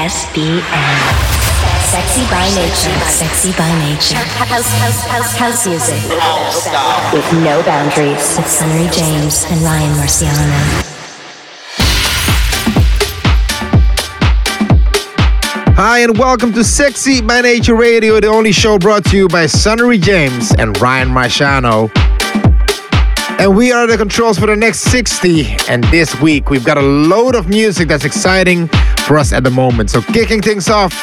SBN. Sexy by nature. Sexy by nature. House, house, house, house music. With no boundaries. With Sunnery James and Ryan Marciano. Hi, and welcome to Sexy by Nature Radio, the only show brought to you by Sunnery James and Ryan Marciano. And we are the controls for the next 60. And this week, we've got a load of music that's exciting for us at the moment. So, kicking things off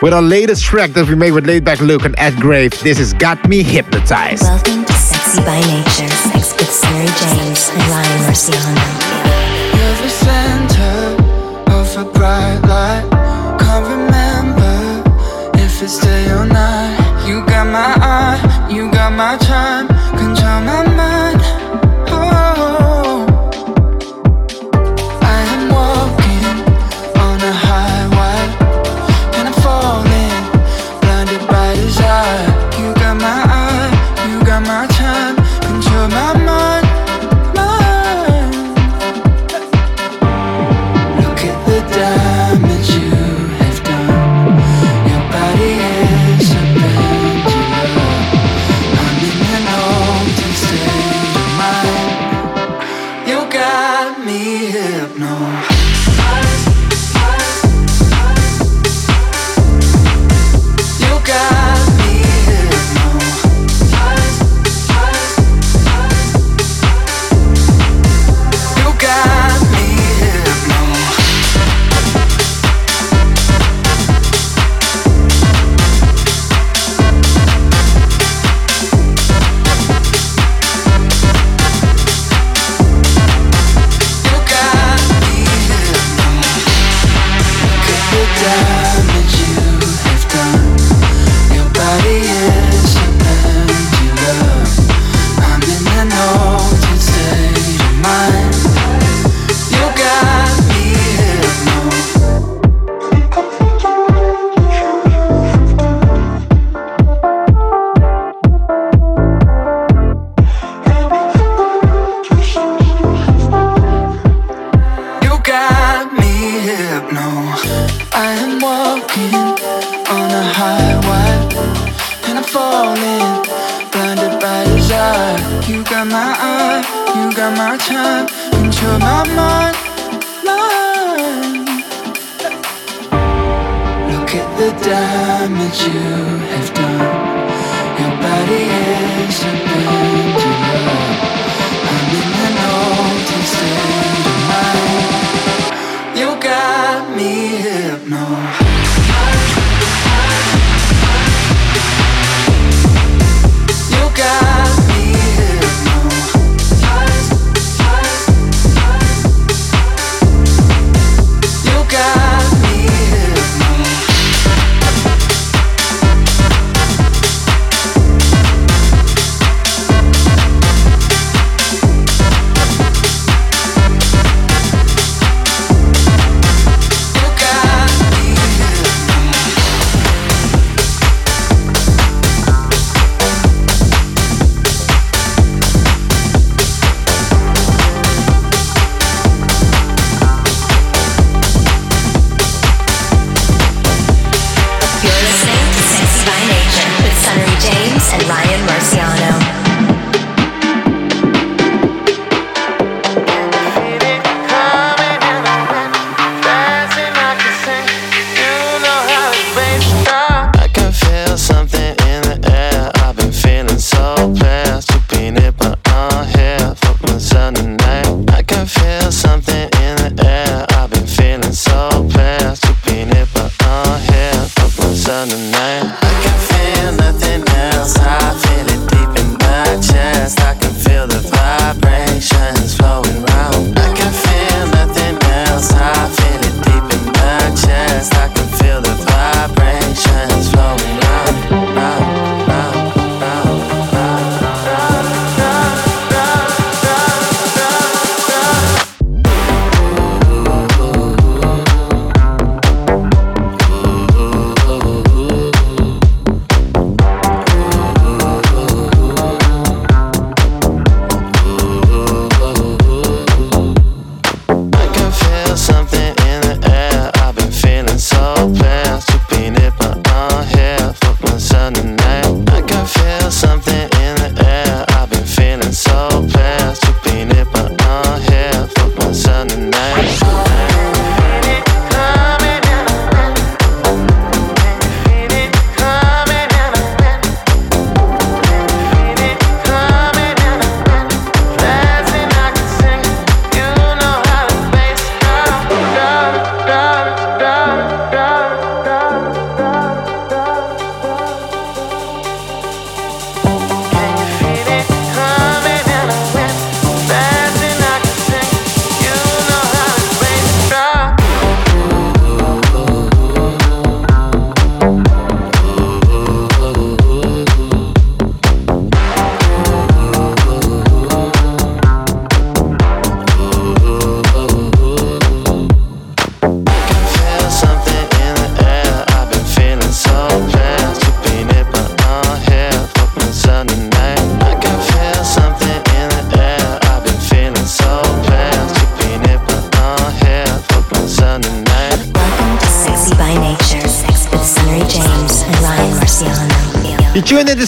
with our latest track that we made with Laidback Luke and Ed Grave, this is Got Me Hypnotized. Welcome to Sexy by Nature, Sex with Sunnery James and Ryan Marciano. You're the center of a bright light.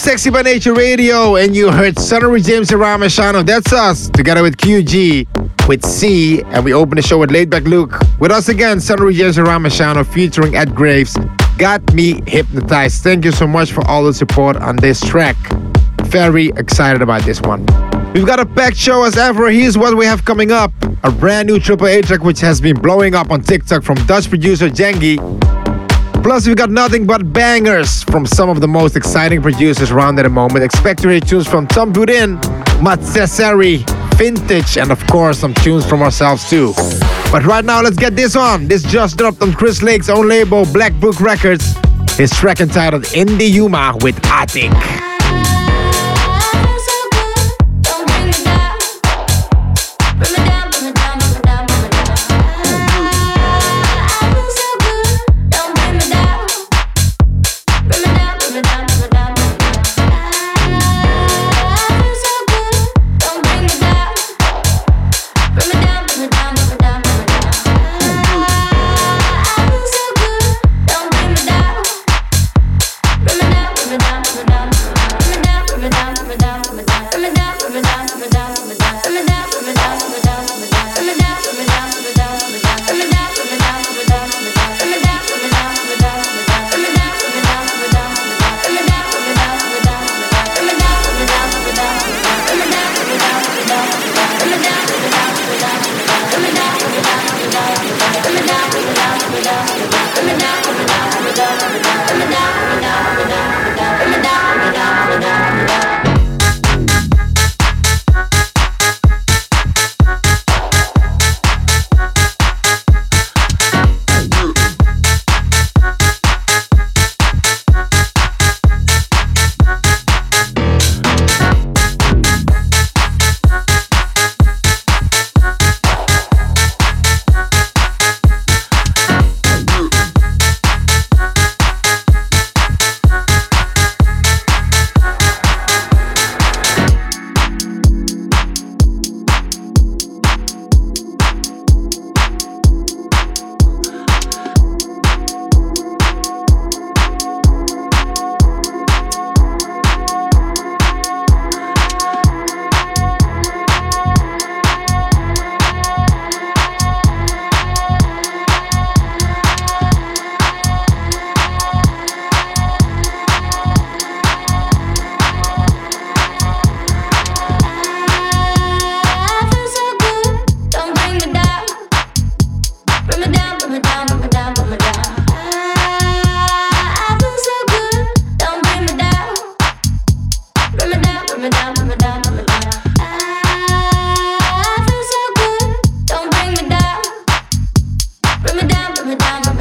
Sexy by Nature Radio and you heard Sunnery James and Ryan Marciano. That's us, together with QG, with C, and we open the show with Laidback Luke. With us again, Sunnery James and Ryan Marciano featuring Ed Graves. Got me hypnotized. Thank you so much for all the support on this track. Very excited about this one. We've got a packed show as ever. Here's what we have coming up. A brand new Triple A track which has been blowing up on TikTok from Dutch producer Jengi. Plus, we've got nothing but bangers from some of the most exciting producers around at the moment. Expect to hear tunes from Tom Budin, Matt Cesari, Vintage, and of course, some tunes from ourselves too. But right now, let's get this on. This just dropped on Chris Lake's own label, Black Book Records. His track entitled In The Yuma with Aatig. down.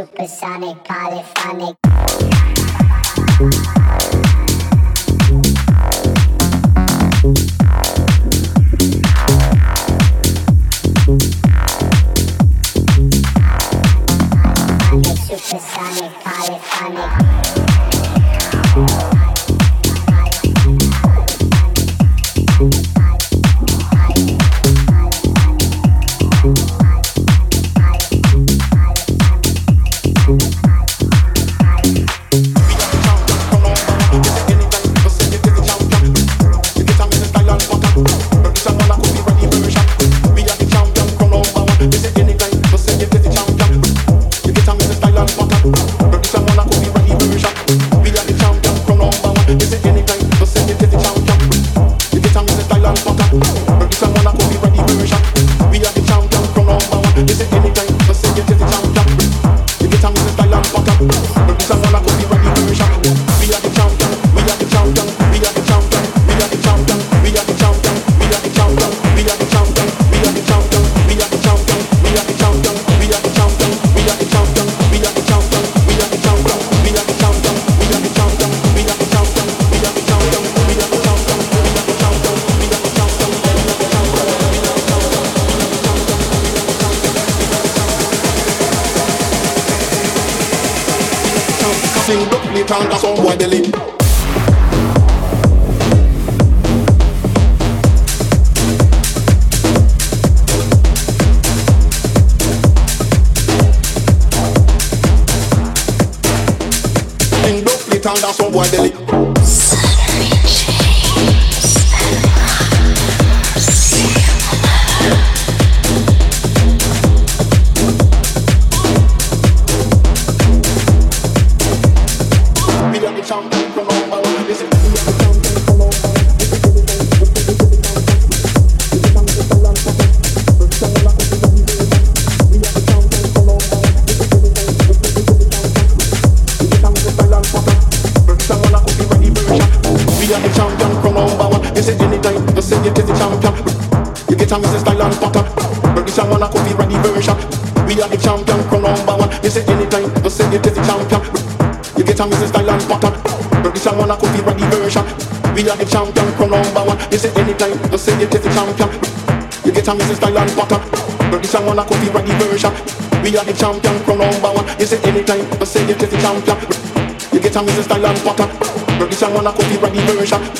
supersonic, polyphonic. steady. people say it is a champion. You get a Mrs. style and pattern. British and wanna copy the version. We are the champion from number one. You say anytime, you say it is a champion. You get a Mrs. style and pattern. British and wanna copy the version. We are the champion from number one. You say anytime, you say it is a champion. You get a Mrs. style and pattern. British and wanna copy the version.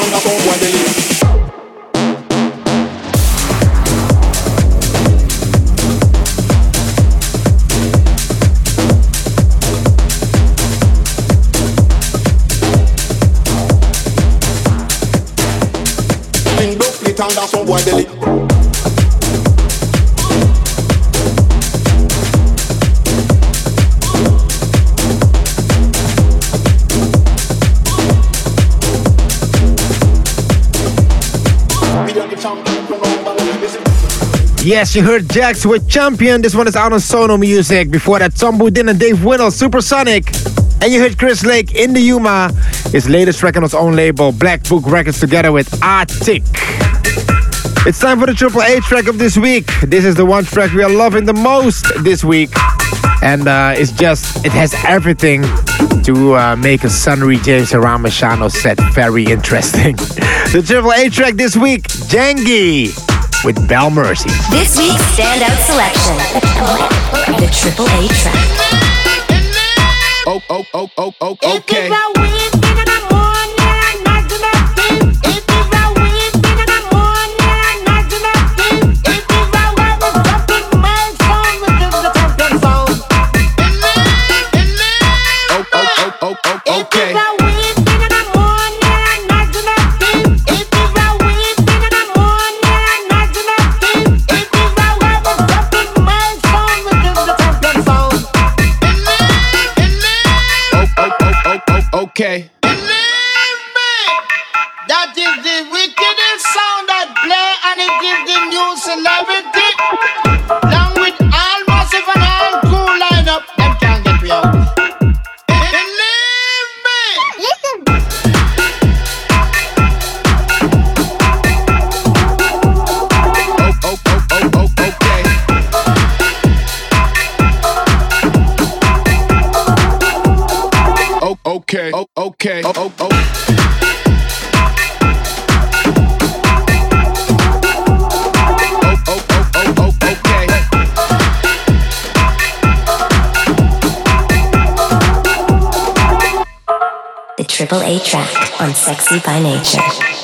down, down some boy belly. Yes, you heard Jax with Champion. This one is out on Sono Music. Before that, Tom Budin and Dave Winnel, Supersonic. And you heard Chris Lake in the Yuma, his latest record on his own label, Black Book Records, together with Aatig. It's time for the Triple A track of this week. This is the one track we are loving the most this week. And uh, it's just, it has everything to uh, make a Sunnery James and set very interesting. the Triple A track this week, Jengi with Bel Mercy. This week's standout selection, the Triple A track. Oh, oh, oh, oh, oh, okay. okay. Play and it gives the new celebrity. Along with all massive and all cool lineup, them can't get me out. Believe me. Listen. Oh, oh, oh, oh, oh, okay. Oh, okay. Oh, okay. Oh, oh, oh. Triple A track on Sexy by Nature.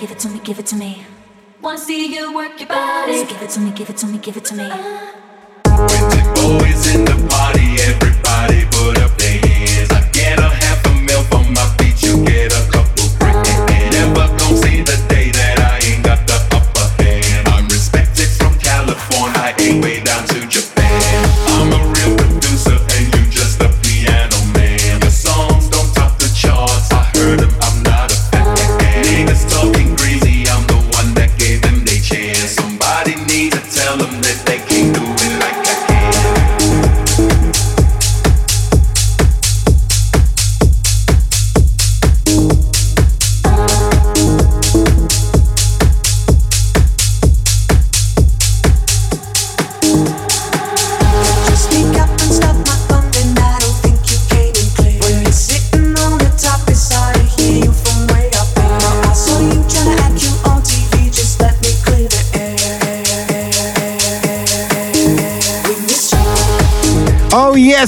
give it to me, give it to me. Wanna see you work your body. So give it to me, give it to me, give it to me. Uh.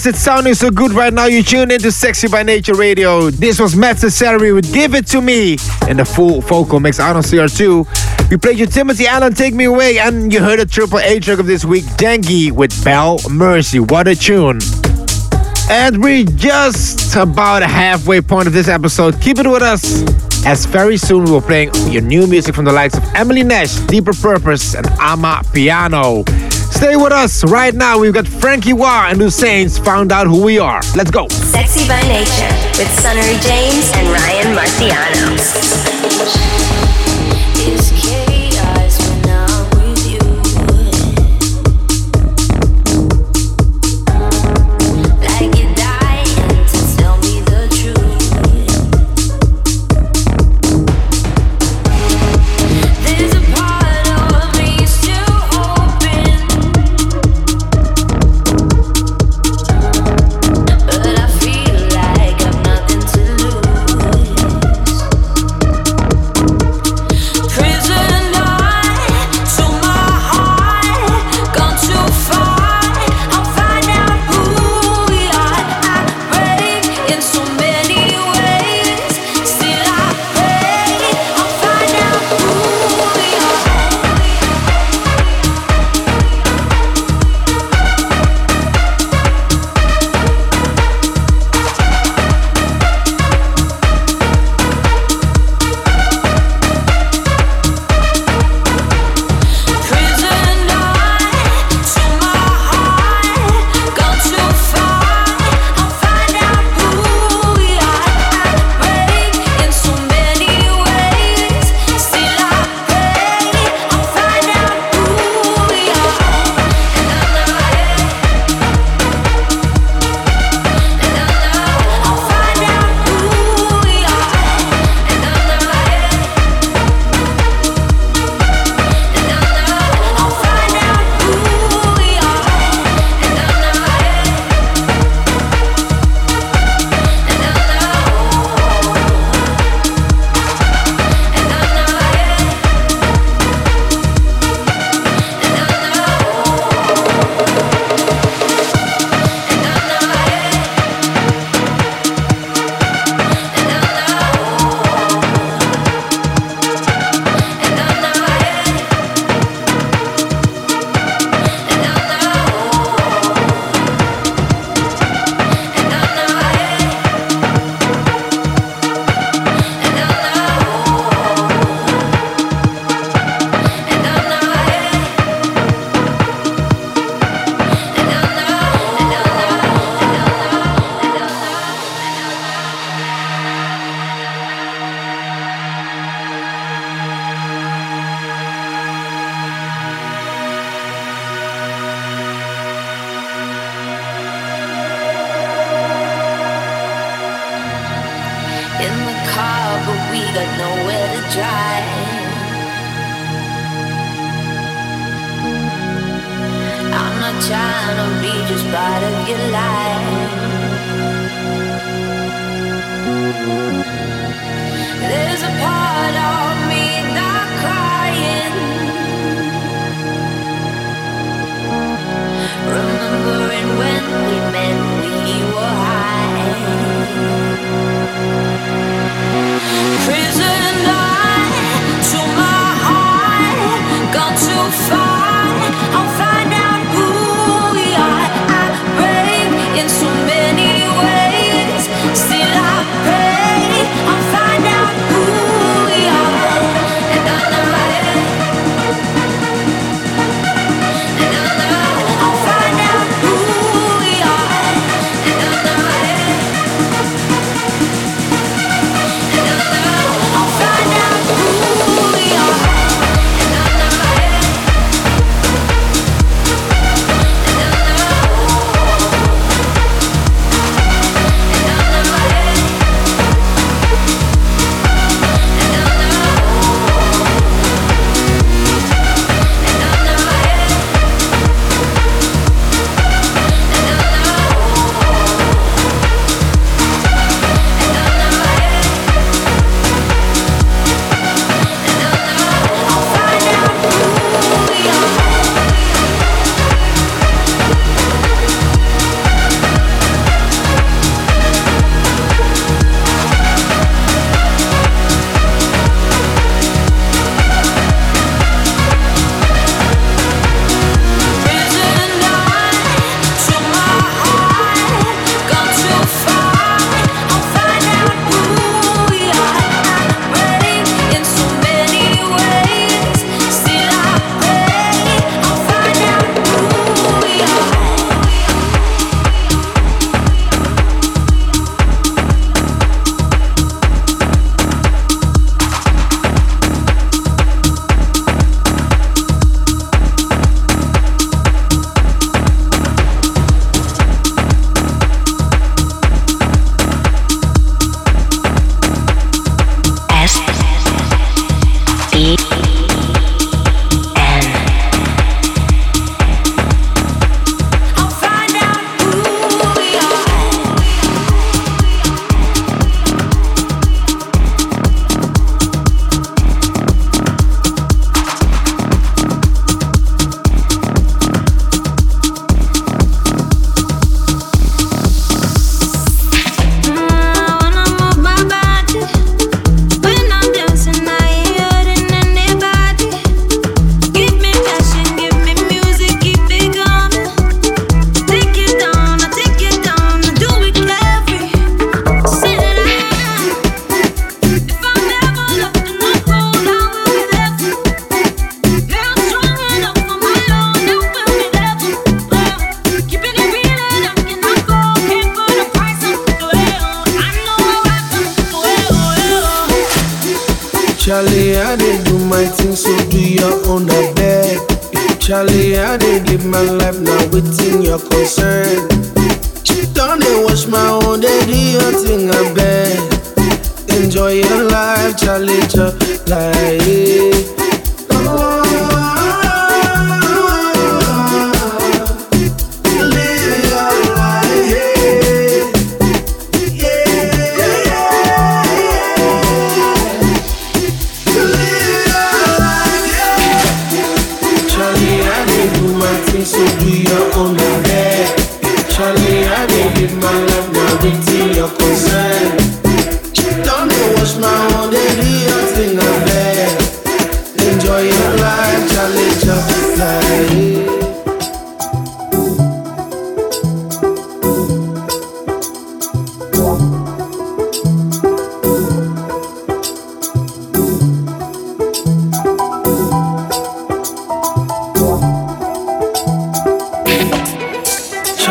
It's sounding so good right now. You tune into Sexy by Nature Radio. This was Matt Cesare with Give It To Me in the full vocal mix out on CR2. We played you Timothy Allen, Take Me Away, and you heard a Triple A track of this week, Jengi with Bel Mercy. What a tune. And we're just about a halfway point of this episode. Keep it with us, as very soon we're playing your new music from the likes of Emily Nash, Deeper Purpose, and Amapiano. Stay with us right now. We've got Frankie Wah and Saints found out who we are. Let's go. Sexy by Nature with Sunnery James and Ryan Marciano.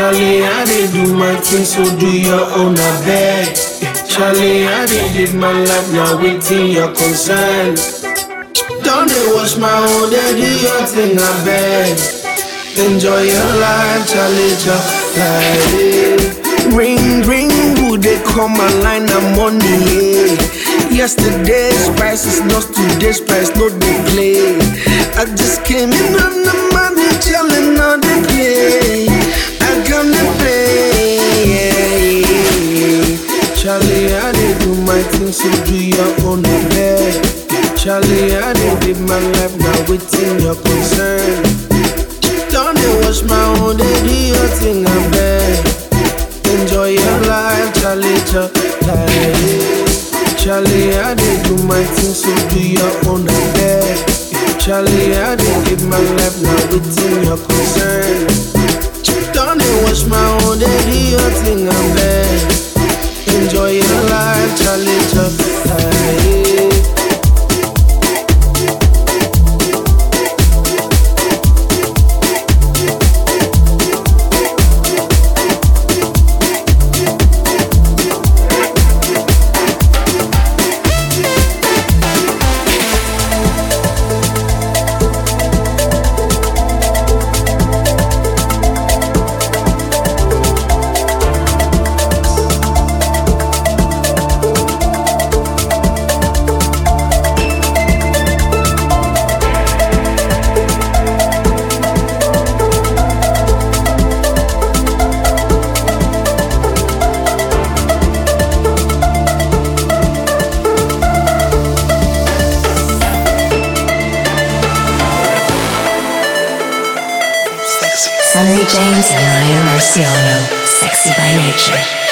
Charlie, I did do my thing, so do your own, I beg. Charlie, I did live my life, now waiting your concern. Don't they watch my own, they do your thing, I beg. Enjoy your life, Charlie, just like. Ring, ring, who they come and line the money? Yesterday's price is not today's price, no they play. I just came in on the money, challenge, now the play. My thing, so do your own bed. Charlie, I did live my life now within your concern. Don't they wash my own, they do your thing, I'm bad. Enjoy your life, Charlie, Charlie. Charlie, I did do my thing, so do your own bed. Charlie, I did live my life now within your concern. Don't they wash my own, they do your thing, I'm bad. Enjoy your life, Charlie, Charlie. Sunny James and Ryan Marciano. Sexy by nature.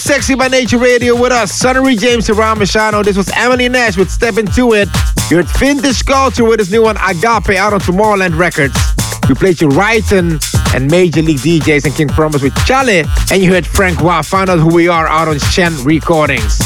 Sexy by Nature Radio with us, Sunnery James and Ryan Marciano. This was Emily Nash with Step Into It. You're at Vintage Culture with his new one, Agape, out on Tomorrowland Records. We played you Ryton and Major League DJs and King Promise with Chale. And you heard Frank Wah, Find Out Who We Are out on Shen Recordings.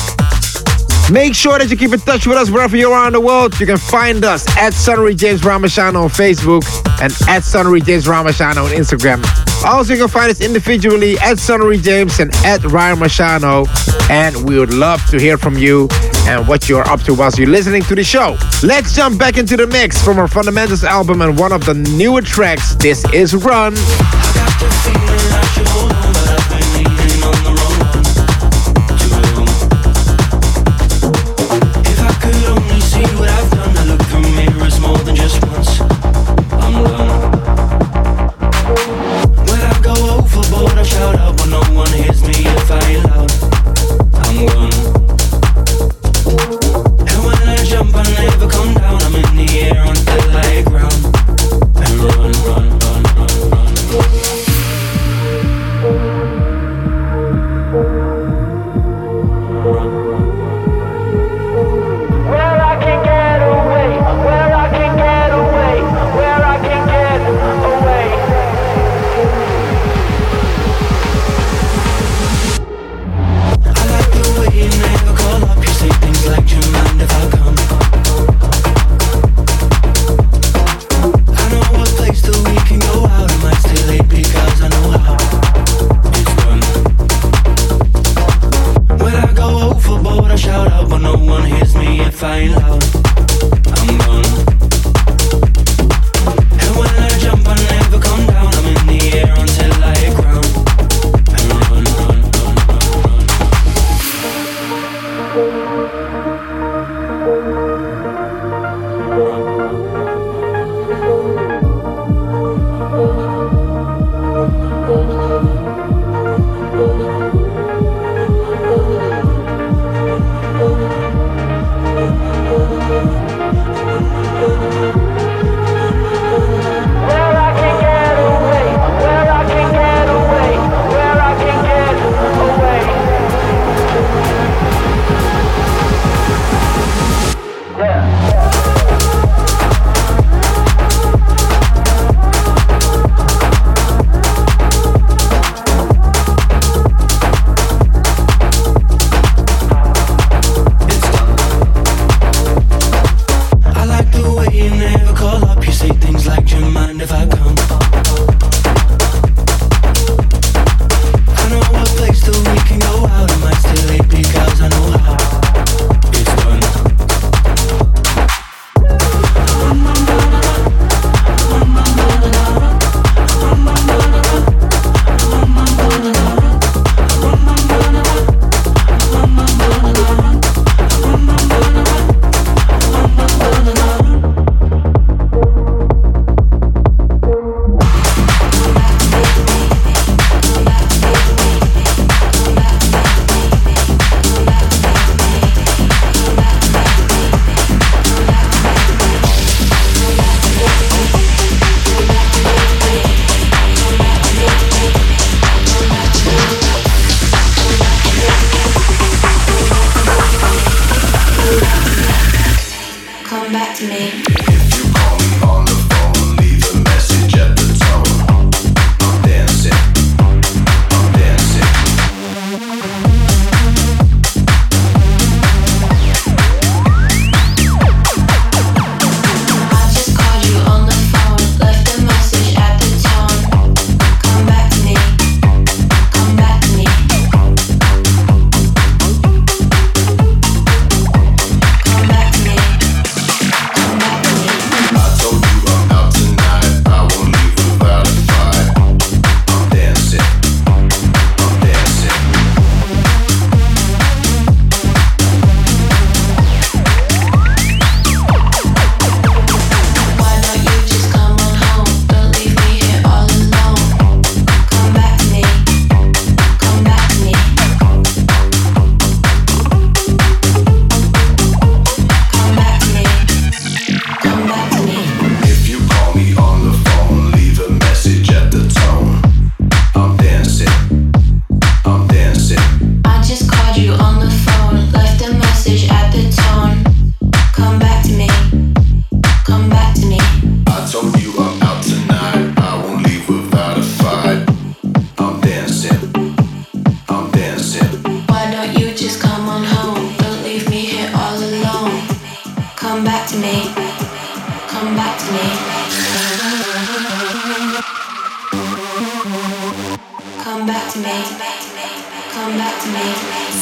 Make sure that you keep in touch with us wherever you are in the world. You can find us at Sunnery James Ryan Marciano on Facebook and at Sunnery James Ryan Marciano on Instagram. Also, you can find us individually at Sunnery James and at Ryan Marciano. And we would love to hear from you and what you're up to whilst you're listening to the show. Let's jump back into the mix from our Fundamentals album and one of the newer tracks. This is Run.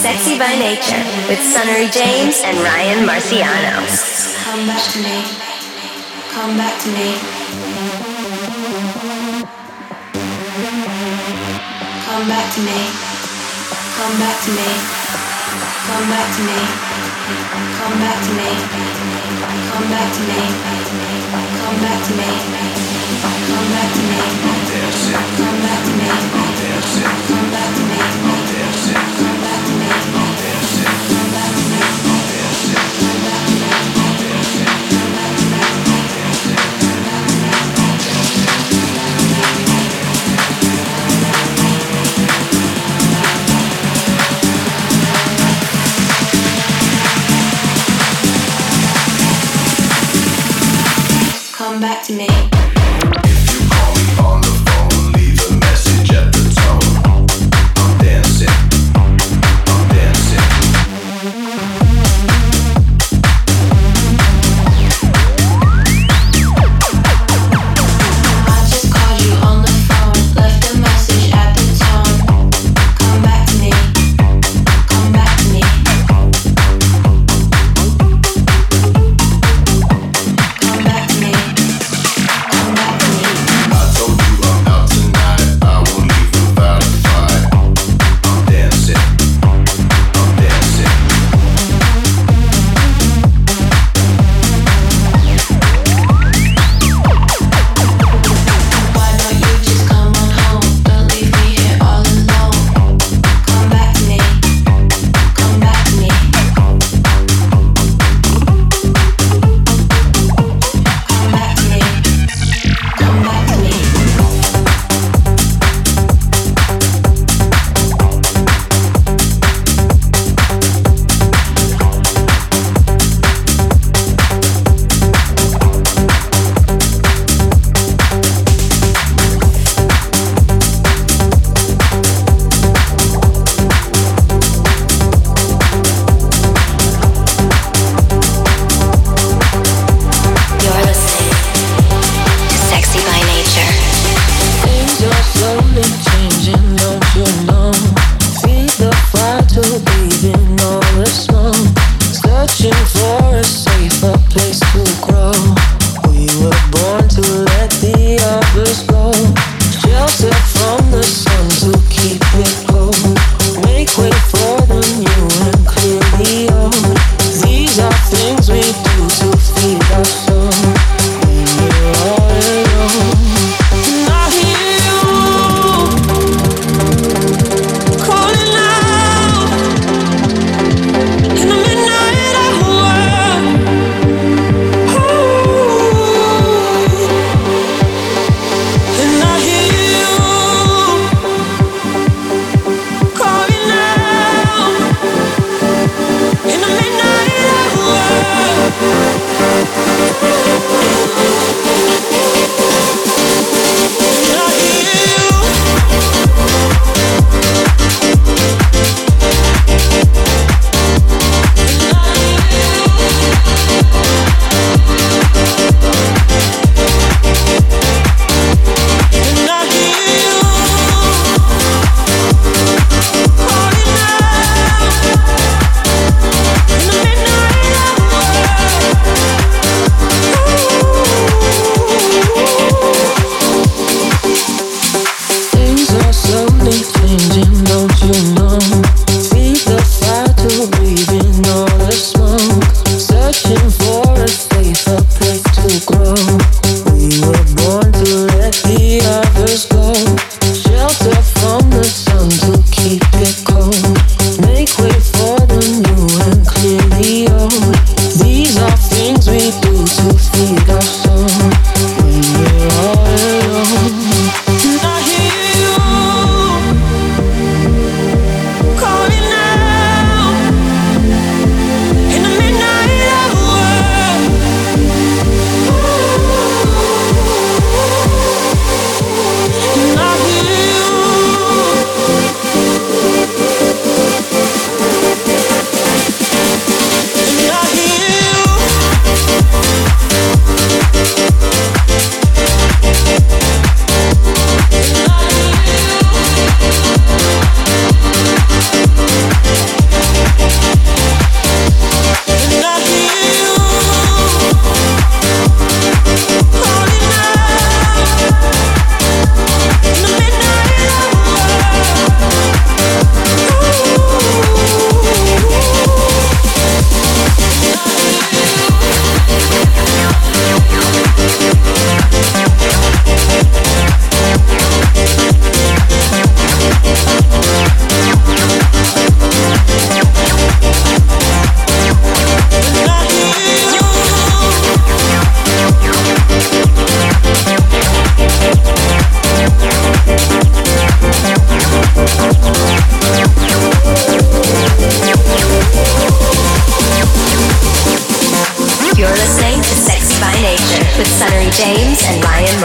Sexy by Nature with Sunnery James and Ryan Marciano. Come back to me. Come back to me. Come back to me. Come back to me. Come back to me. Come back to me. Come back to me. Come back to me. Come back to me. Come back to me. Come back to me.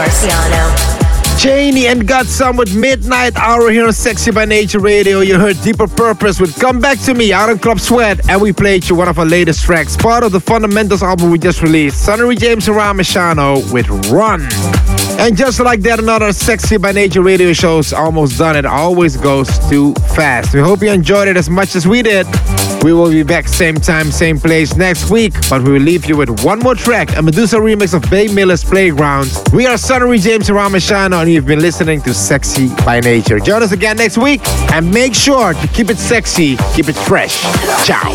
Sexiano. Janie and got some with Midnight Hour here on Sexy by Nature Radio. You heard Deeper Purpose with Come Back to Me out on Club Sweat, and we played you one of our latest tracks, part of the Fundamentals album we just released. Sonny James and Ryan Marciano with Run. And just like that, another Sexy by Nature radio show's almost done. It always goes too fast. We hope you enjoyed it as much as we did. We will be back same time, same place next week, but we will leave you with one more track, a Medusa remix of Bay Miller's Playground. We are Sonny James and Ryan Marciano, and you've been listening to Sexy by Nature. Join us again next week, and make sure to keep it sexy, keep it fresh. Ciao.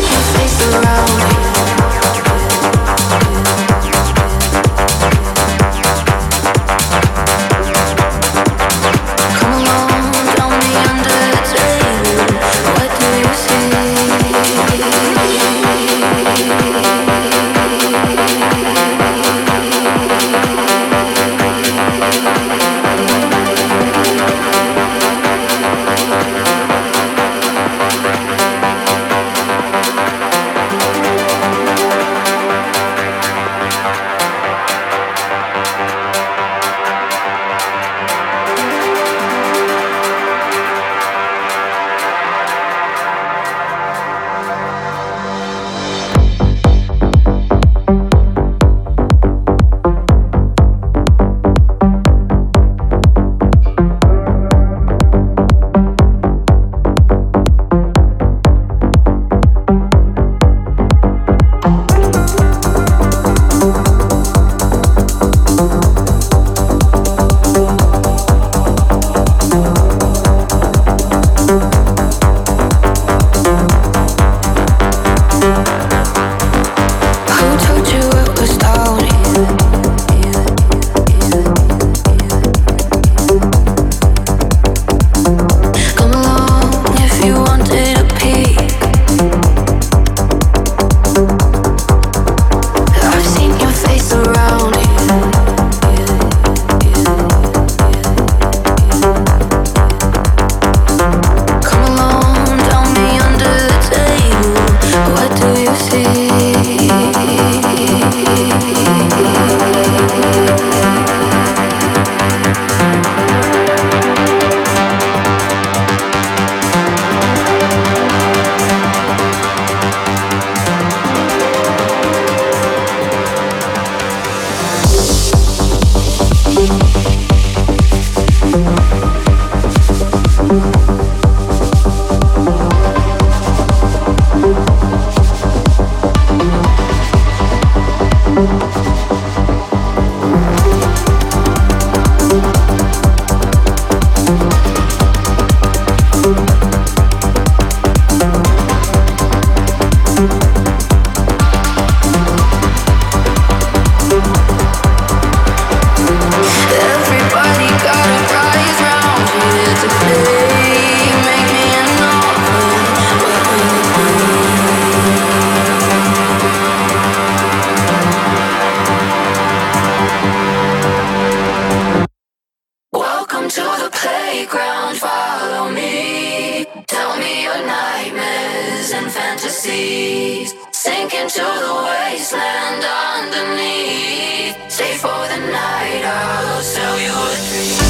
fantasies sink into the wasteland underneath. Stay for the night, I'll sell you a dream.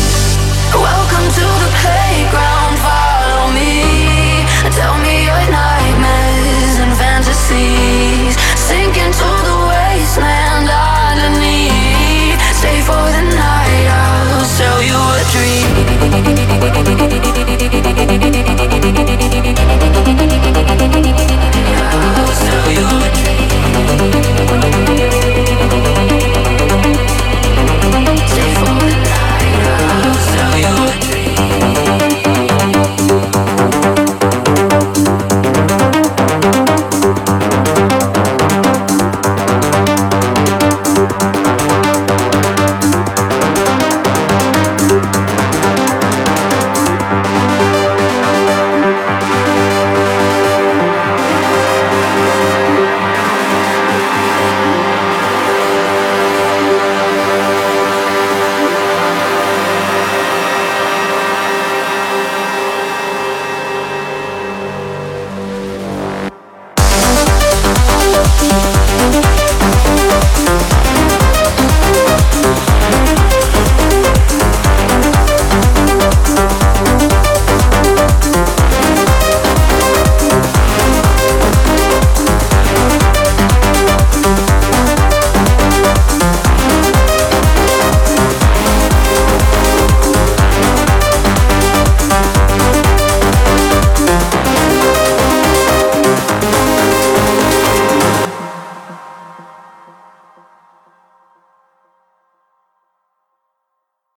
Welcome to the playground, follow me. Tell me your nightmares and fantasies. Sink into the wasteland underneath. Stay for the night, I'll sell you a dream.